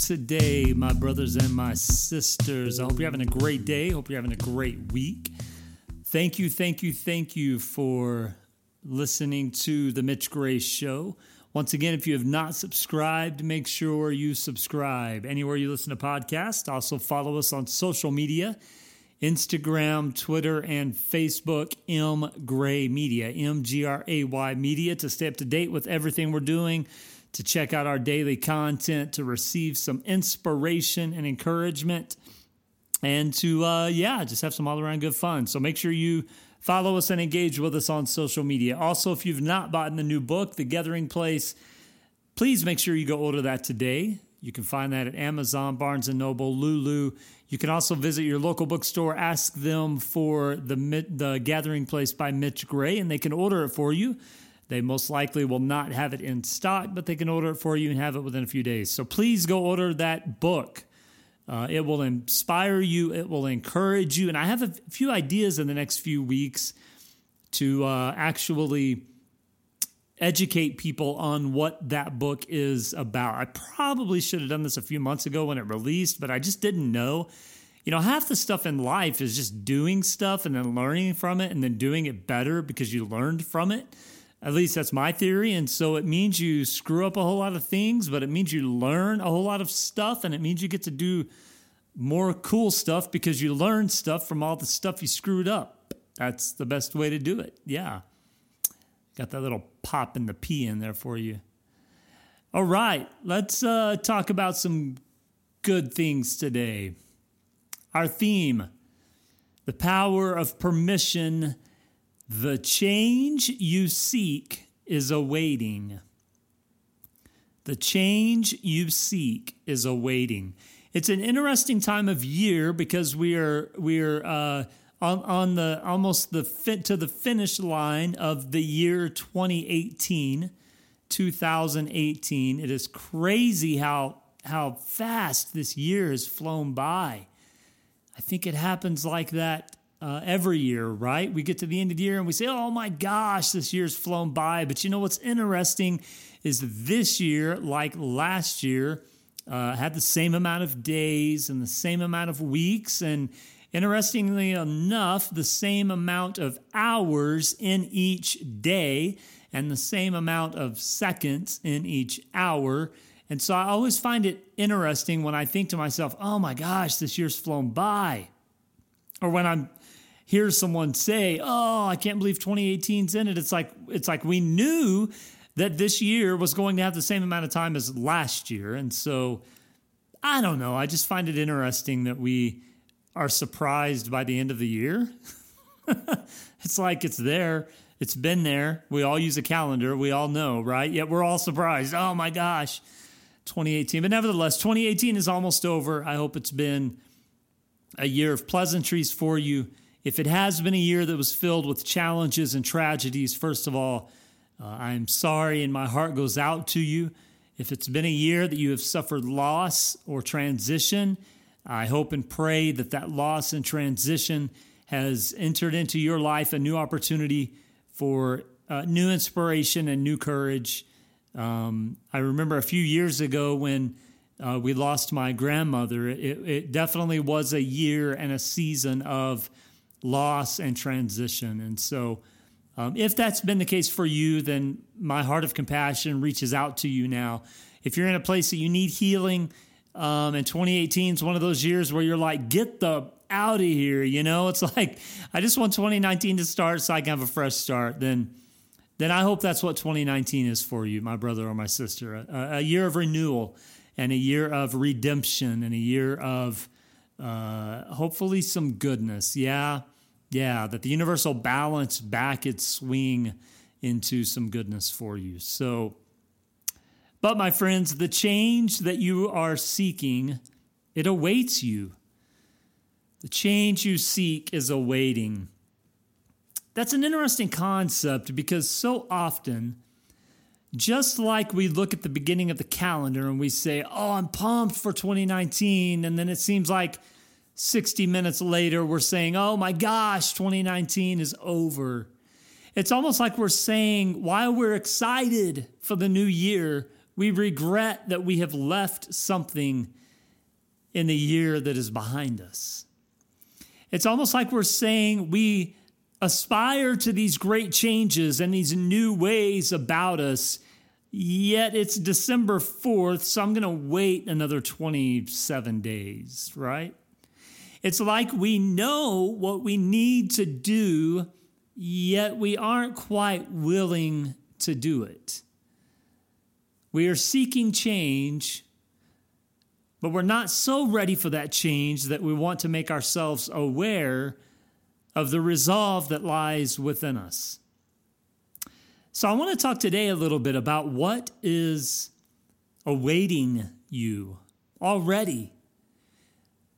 today, my brothers and my sisters. I hope you're having a great day. Hope you're having a great week. Thank you, thank you, thank you for listening to the Mitch Gray Show. Once again, if you have not subscribed, make sure you subscribe anywhere you listen to podcasts. Also, follow us on social media Instagram, Twitter, and Facebook, M Gray Media, M G R A Y Media, to stay up to date with everything we're doing, to check out our daily content, to receive some inspiration and encouragement, and to, uh, yeah, just have some all around good fun. So make sure you follow us and engage with us on social media. Also, if you've not bought the new book, The Gathering Place, please make sure you go order that today. You can find that at Amazon, Barnes and Noble, Lulu. You can also visit your local bookstore, ask them for the the Gathering Place by Mitch Gray, and they can order it for you. They most likely will not have it in stock, but they can order it for you and have it within a few days. So please go order that book. Uh, it will inspire you, it will encourage you. And I have a few ideas in the next few weeks to uh, actually educate people on what that book is about. I probably should have done this a few months ago when it released, but I just didn't know. You know, half the stuff in life is just doing stuff and then learning from it and then doing it better because you learned from it. At least that's my theory. And so it means you screw up a whole lot of things, but it means you learn a whole lot of stuff and it means you get to do more cool stuff because you learn stuff from all the stuff you screwed up. That's the best way to do it. Yeah. Got that little pop in the P in there for you. All right, let's uh, talk about some good things today. Our theme the power of permission. The change you seek is awaiting. The change you seek is awaiting. It's an interesting time of year because we are we are uh, on, on the almost the fit to the finish line of the year 2018 2018 it is crazy how how fast this year has flown by i think it happens like that uh, every year right we get to the end of the year and we say oh my gosh this year's flown by but you know what's interesting is this year like last year uh, had the same amount of days and the same amount of weeks and Interestingly enough, the same amount of hours in each day and the same amount of seconds in each hour. And so I always find it interesting when I think to myself, oh my gosh, this year's flown by. Or when I'm hear someone say, "Oh, I can't believe 2018's in it." It's like it's like we knew that this year was going to have the same amount of time as last year. And so I don't know, I just find it interesting that we are surprised by the end of the year. it's like it's there. It's been there. We all use a calendar. We all know, right? Yet we're all surprised. Oh my gosh, 2018. But nevertheless, 2018 is almost over. I hope it's been a year of pleasantries for you. If it has been a year that was filled with challenges and tragedies, first of all, uh, I'm sorry and my heart goes out to you. If it's been a year that you have suffered loss or transition, I hope and pray that that loss and transition has entered into your life a new opportunity for uh, new inspiration and new courage. Um, I remember a few years ago when uh, we lost my grandmother, it, it, definitely was a year and a season of loss and transition. And so, um, if that's been the case for you, then my heart of compassion reaches out to you now. If you're in a place that you need healing, um, and 2018 is one of those years where you're like, get the out of here. You know, it's like, I just want 2019 to start so I can have a fresh start. Then, then I hope that's what 2019 is for you, my brother or my sister. A, a year of renewal and a year of redemption and a year of uh, hopefully some goodness. Yeah, yeah, that the universe will balance back its swing into some goodness for you. So, but, my friends, the change that you are seeking, it awaits you. The change you seek is awaiting. That's an interesting concept because so often, just like we look at the beginning of the calendar and we say, Oh, I'm pumped for 2019. And then it seems like 60 minutes later, we're saying, Oh my gosh, 2019 is over. It's almost like we're saying, while we're excited for the new year, we regret that we have left something in the year that is behind us. It's almost like we're saying we aspire to these great changes and these new ways about us, yet it's December 4th, so I'm going to wait another 27 days, right? It's like we know what we need to do, yet we aren't quite willing to do it. We are seeking change, but we're not so ready for that change that we want to make ourselves aware of the resolve that lies within us. So, I want to talk today a little bit about what is awaiting you already.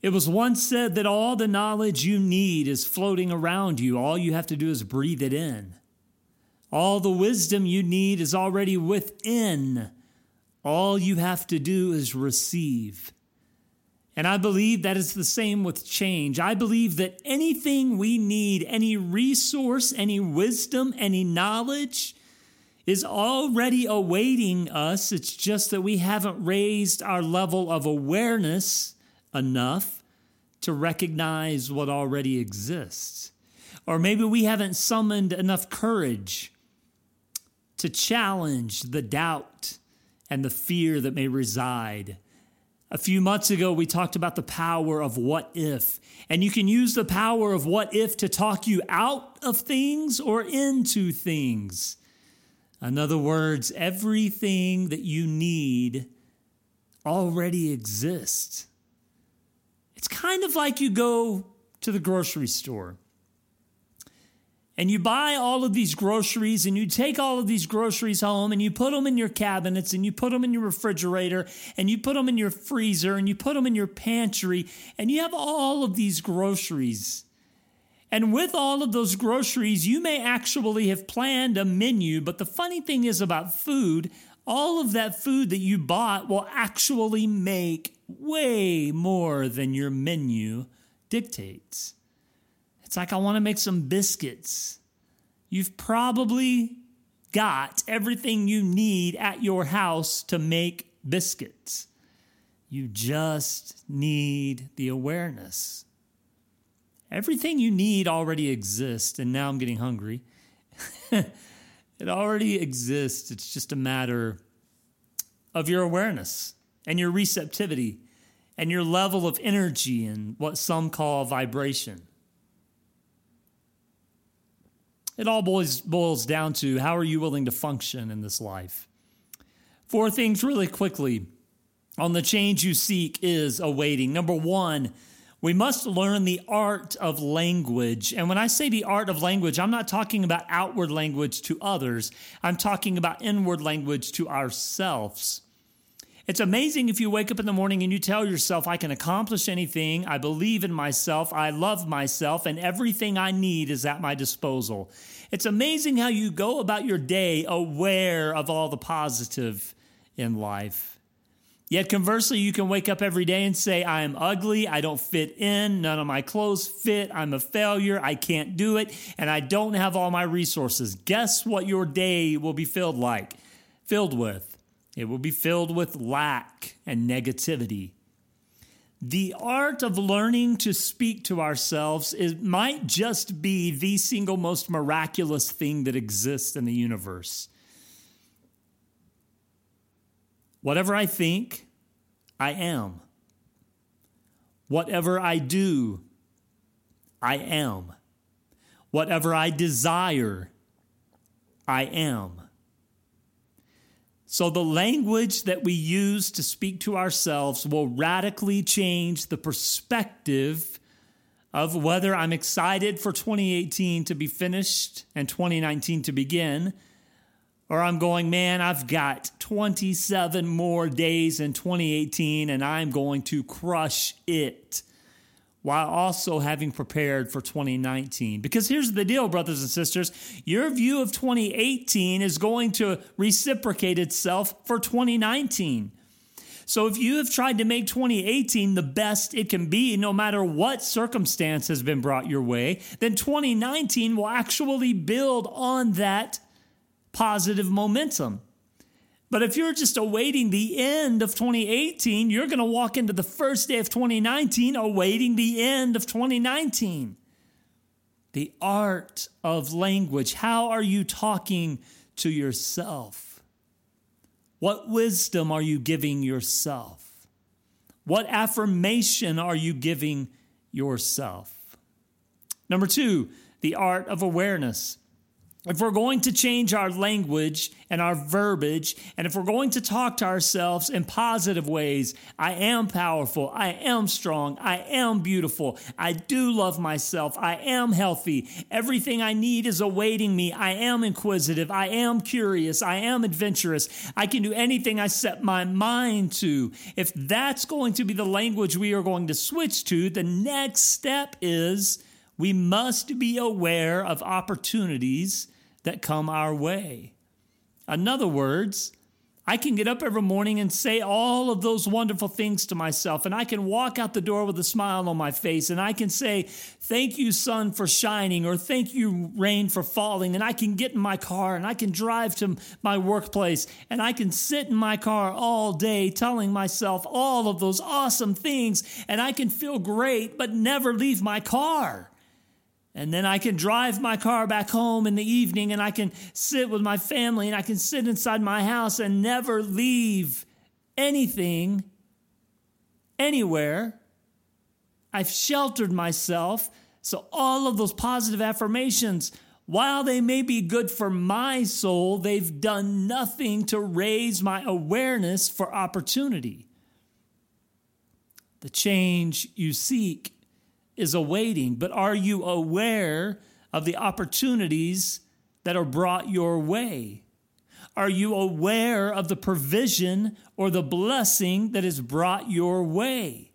It was once said that all the knowledge you need is floating around you. All you have to do is breathe it in. All the wisdom you need is already within. All you have to do is receive. And I believe that is the same with change. I believe that anything we need, any resource, any wisdom, any knowledge, is already awaiting us. It's just that we haven't raised our level of awareness enough to recognize what already exists. Or maybe we haven't summoned enough courage to challenge the doubt and the fear that may reside a few months ago, we talked about the power of what if. And you can use the power of what if to talk you out of things or into things. In other words, everything that you need already exists. It's kind of like you go to the grocery store and you buy all of these groceries and you take all of these groceries home and you put them in your cabinets and you put them in your refrigerator and you put them in your freezer and you put them in your pantry and you have all of these groceries. And with all of those groceries, you may actually have planned a menu, but the funny thing is about food, all of that food that you bought will actually make way more than your menu dictates. It's like, I want to make some biscuits. You've probably got everything you need at your house to make biscuits. You just need the awareness. Everything you need already exists, and now I'm getting hungry. it already exists. It's just a matter of your awareness and your receptivity and your level of energy and what some call vibration. It all boils, boils down to how are you willing to function in this life? Four things really quickly on the change you seek is awaiting. Number one, we must learn the art of language. And when I say the art of language, I'm not talking about outward language to others, I'm talking about inward language to ourselves. It's amazing if you wake up in the morning and you tell yourself, I can accomplish anything, I believe in myself, I love myself, and everything I need is at my disposal. It's amazing how you go about your day aware of all the positive in life. Yet conversely, you can wake up every day and say, I am ugly, I don't fit in, none of my clothes fit, I'm a failure, I can't do it, and I don't have all my resources. Guess what your day will be filled like? Filled with it will be filled with lack and negativity. The art of learning to speak to ourselves is, might just be the single most miraculous thing that exists in the universe. Whatever I think, I am. Whatever I do, I am. Whatever I desire, I am. So, the language that we use to speak to ourselves will radically change the perspective of whether I'm excited for 2018 to be finished and 2019 to begin, or I'm going, man, I've got 27 more days in 2018 and I'm going to crush it while also having prepared for 2019. Because here's the deal, brothers and sisters your view of 2018 is going to reciprocate itself for 2019. So if you have tried to make 2018 the best it can be, no matter what circumstance has been brought your way, then 2019 will actually build on that positive momentum. But if you're just awaiting the end of 2018, you're going to walk into the first day of 2019 awaiting the end of 2019. The art of language. How are you talking to yourself? What wisdom are you giving yourself? What affirmation are you giving yourself? Number two, the art of awareness if we're going to change our language and our verbiage, and if we're going to talk to ourselves in positive ways, I am powerful, I am strong, I am beautiful, I do love myself, I am healthy, everything I need is awaiting me, I am inquisitive, I am curious, I am adventurous, I can do anything I set my mind to. If that's going to be the language we are going to switch to, the next step is we must be aware of opportunities that come our way. In other words, I can get up every morning and say all of those wonderful things to myself, and I can walk out the door with a smile on my face, and I can say, Thank you, sun, for shining, or thank you, rain, for falling. And I can get in my car and I can drive to my workplace, and I can sit in my car all day telling myself all of those awesome things, and I can feel great, but never leave my car. And then I can drive my car back home in the evening and I can sit with my family and I can sit inside my house and never leave anything anywhere. I've sheltered myself. So, all of those positive affirmations, while they may be good for my soul, they've done nothing to raise my awareness for opportunity. The change you seek is awaiting, but are you aware of the opportunities that are brought your way? Are you aware of the provision or the blessing that is brought your way?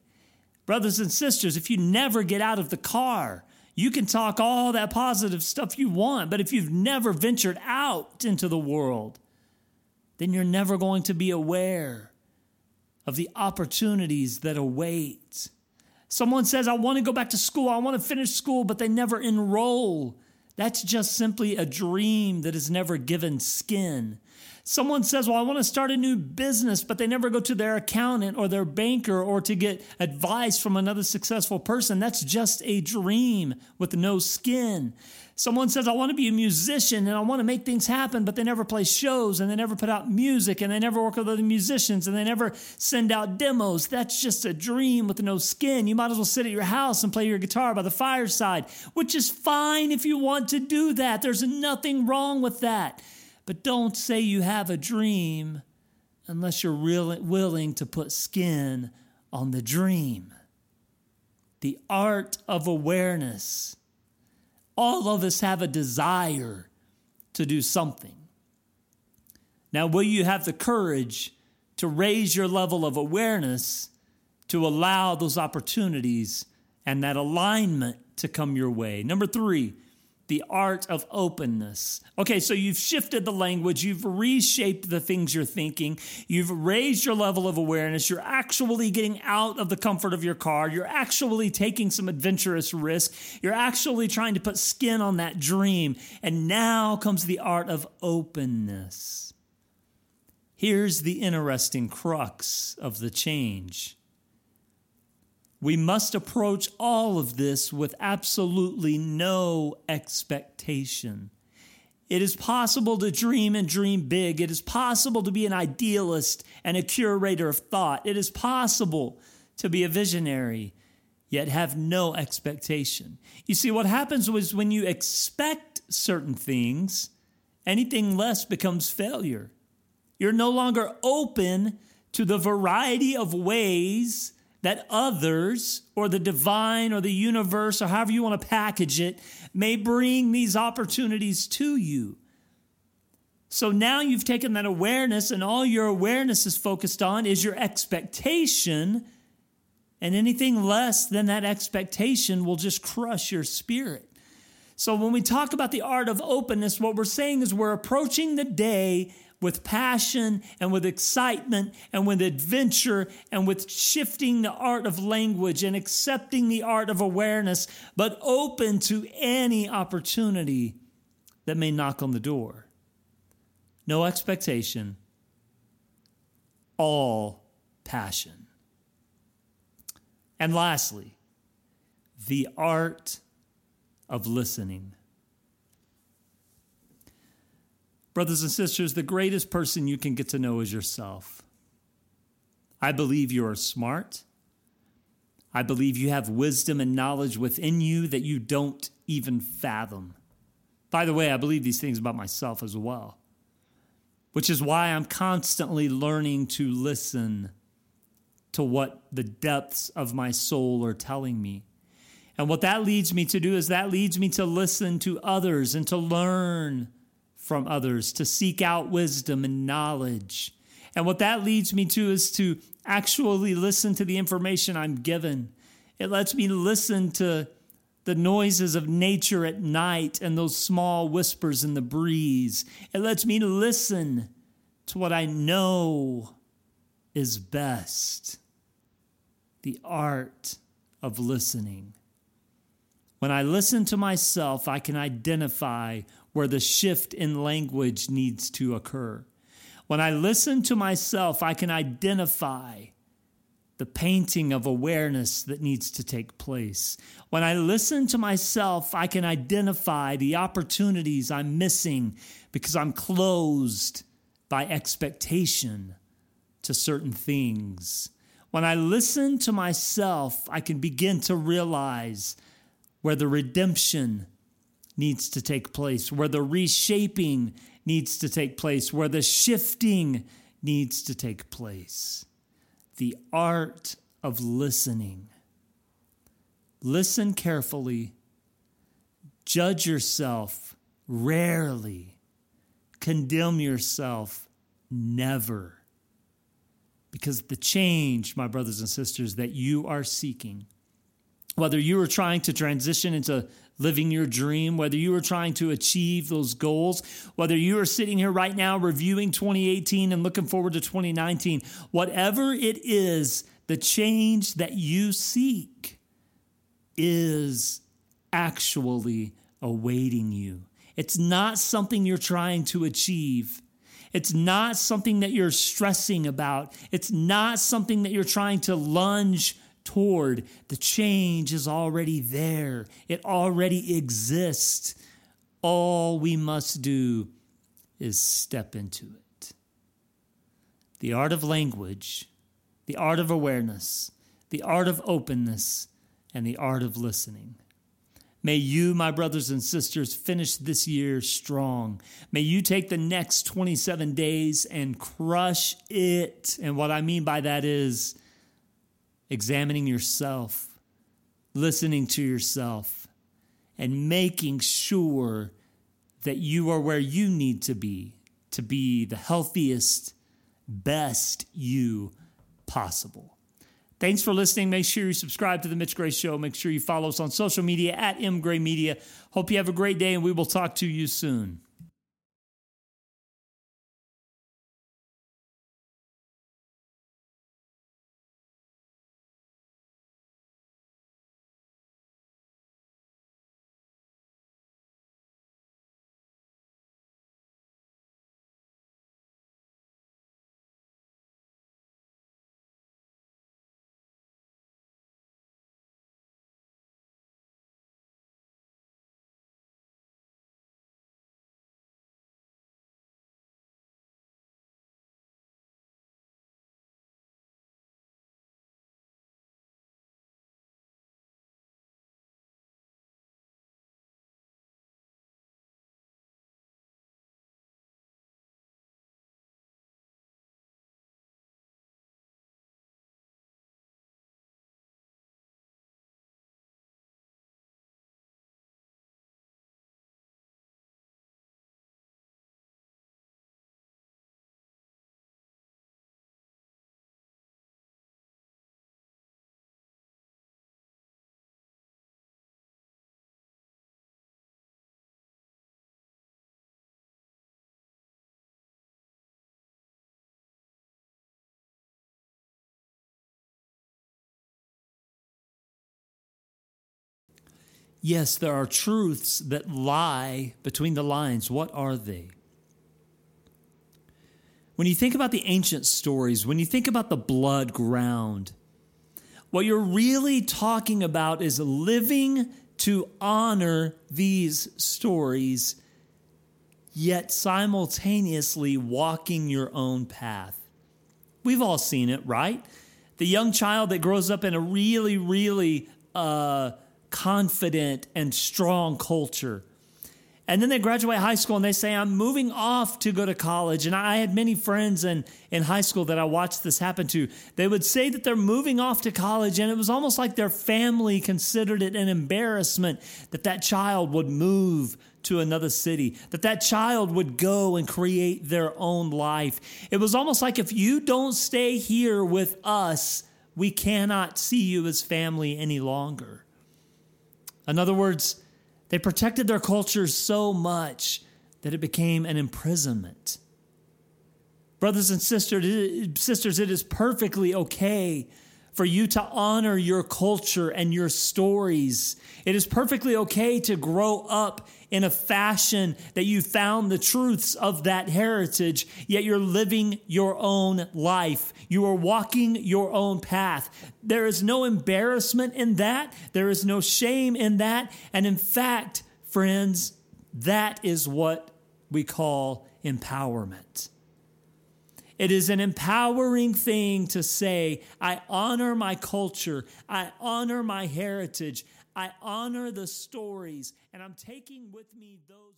Brothers and sisters, if you never get out of the car, you can talk all that positive stuff you want, but if you've never ventured out into the world, then you're never going to be aware of the opportunities that await. Someone says, I want to go back to school, I want to finish school, but they never enroll. That's just simply a dream that is never given skin. Someone says, Well, I want to start a new business, but they never go to their accountant or their banker or to get advice from another successful person. That's just a dream with no skin. Someone says, I want to be a musician and I want to make things happen, but they never play shows and they never put out music and they never work with other musicians and they never send out demos. That's just a dream with no skin. You might as well sit at your house and play your guitar by the fireside, which is fine if you want to do that. There's nothing wrong with that. But don't say you have a dream unless you're really willing to put skin on the dream. The art of awareness all of us have a desire to do something. Now, will you have the courage to raise your level of awareness to allow those opportunities and that alignment to come your way? Number three, the art of openness. Okay, so you've shifted the language, you've reshaped the things you're thinking, you've raised your level of awareness, you're actually getting out of the comfort of your car, you're actually taking some adventurous risk, you're actually trying to put skin on that dream. And now comes the art of openness. Here's the interesting crux of the change we must approach all of this with absolutely no expectation. It is possible to dream and dream big. It is possible to be an idealist and a curator of thought. It is possible to be a visionary, yet have no expectation. You see, what happens was when you expect certain things, anything less becomes failure. You're no longer open to the variety of ways that others or the divine or the universe or however you want to package it may bring these opportunities to you. So now you've taken that awareness, and all your awareness is focused on is your expectation. And anything less than that expectation will just crush your spirit. So when we talk about the art of openness, what we're saying is we're approaching the day with passion and with excitement and with adventure and with shifting the art of language and accepting the art of awareness, but open to any opportunity that may knock on the door. No expectation, all passion. And lastly, the art of listening. Brothers and sisters, the greatest person you can get to know is yourself. I believe you are smart. I believe you have wisdom and knowledge within you that you don't even fathom. By the way, I believe these things about myself as well, which is why I'm constantly learning to listen to what the depths of my soul are telling me. And what that leads me to do is that leads me to listen to others and to learn from others, to seek out wisdom and knowledge. And what that leads me to is to actually listen to the information I'm given. It lets me listen to the noises of nature at night and those small whispers in the breeze. It lets me listen to what I know is best the art of listening. When I listen to myself, I can identify where the shift in language needs to occur. When I listen to myself, I can identify the painting of awareness that needs to take place. When I listen to myself, I can identify the opportunities I'm missing because I'm closed by expectation to certain things. When I listen to myself, I can begin to realize where the redemption needs to take place, where the reshaping needs to take place, where the shifting needs to take place the art of listening. Listen carefully, judge yourself rarely, condemn yourself never. Because the change, my brothers and sisters, that you are seeking, whether you are trying to transition into living your dream, whether you are trying to achieve those goals, whether you are sitting here right now reviewing 2018 and looking forward to 2019, whatever it is, the change that you seek is actually awaiting you. It's not something you're trying to achieve. It's not something that you're stressing about. It's not something that you're trying to lunge toward. The change is already there, it already exists. All we must do is step into it. The art of language, the art of awareness, the art of openness, and the art of listening. May you, my brothers and sisters, finish this year strong. May you take the next 27 days and crush it. And what I mean by that is examining yourself, listening to yourself, and making sure that you are where you need to be to be the healthiest, best you possible. Thanks for listening. Make sure you subscribe to the Mitch Gray Show. Make sure you follow us on social media at M Gray Media. Hope you have a great day, and we will talk to you soon. Yes, there are truths that lie between the lines. What are they? when you think about the ancient stories, when you think about the blood ground, what you're really talking about is living to honor these stories, yet simultaneously walking your own path. We've all seen it, right? The young child that grows up in a really, really uh, confident and strong culture and then they graduate high school and they say, I'm moving off to go to college. And I had many friends in, in high school that I watched this happen to. They would say that they're moving off to college, and it was almost like their family considered it an embarrassment that that child would move to another city, that that child would go and create their own life. It was almost like if you don't stay here with us, we cannot see you as family any longer. In other words, they protected their culture so much that it became an imprisonment. Brothers and sisters, sisters, it is perfectly okay for you to honor your culture and your stories. It is perfectly okay to grow up in a fashion that you found the truths of that heritage, yet you're living your own life. You are walking your own path. There is no embarrassment in that. There is no shame in that. And in fact, friends, that is what we call empowerment. It is an empowering thing to say, I honor my culture, I honor my heritage, I honor the stories, and I'm taking with me those.